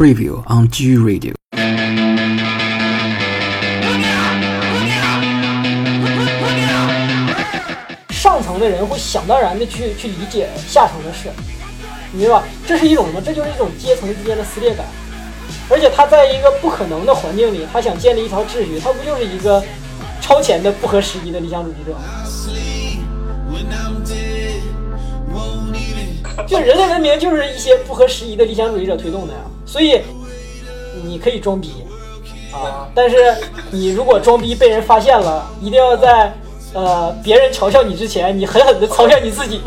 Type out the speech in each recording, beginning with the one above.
Preview on G Radio。上层的人会想当然的去去理解下层的事，你明白吧？这是一种什么？这就是一种阶层之间的撕裂感。而且他在一个不可能的环境里，他想建立一套秩序，他不就是一个超前的不合时宜的理想主义者？就人类文明就是一些不合时宜的理想主义者推动的呀。所以你可以装逼啊，但是你如果装逼被人发现了，一定要在呃别人嘲笑你之前，你狠狠的嘲笑你自己。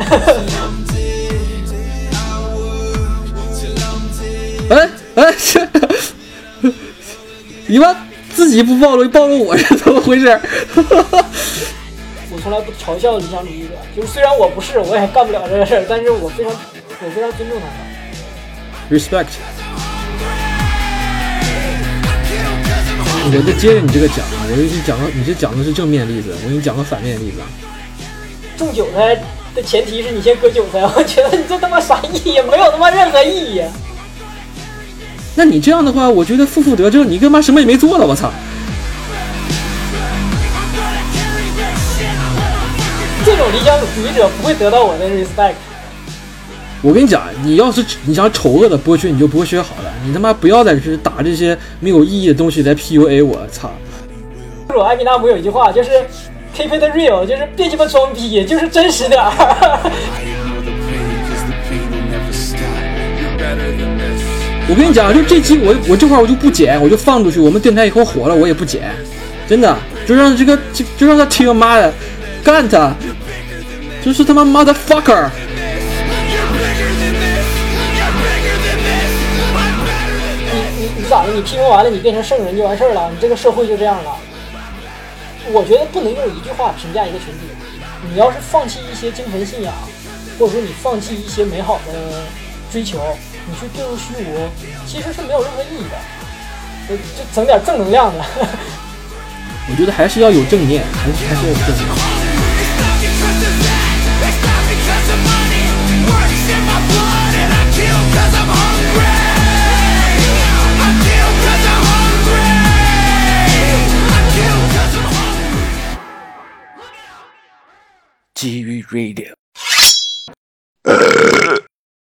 哎 哎，这 你妈自己不暴露，暴露我是 怎么回事？我从来不嘲笑理想主义者，就是虽然我不是，我也干不了这个事儿，但是我非常我非常尊重他们。Respect。我就接着你这个讲啊，我给你讲个，你这讲的是正面例子，我给你讲个反面例子。种韭菜的前提是你先割韭菜，我觉得你这他妈啥意义？没有他妈任何意义。那你这样的话，我觉得负负得正，你干嘛什么也没做了？我操！这种理想主义者不会得到我的 respect。我跟你讲，你要是你想丑恶的剥削，你就剥削好了。你他妈不要在这打这些没有意义的东西来 PUA 我，操！我艾米纳姆有一句话，就是 keep it real，就是别鸡巴装逼，就是真实点儿。我跟你讲，就这期我我这块我就不剪，我就放出去。我们电台以后火了，我也不剪，真的，就让这个就就让他听妈的，干他，就是他妈 motherfucker。你？批评完了，你变成圣人就完事儿了？你这个社会就这样了？我觉得不能用一句话评价一个群体。你要是放弃一些精神信仰，或者说你放弃一些美好的追求。你去遁入虚无，其实是没有任何意义的。呃就整点正能量的。我觉得还是要有正念，还是还是有正念。TV radio.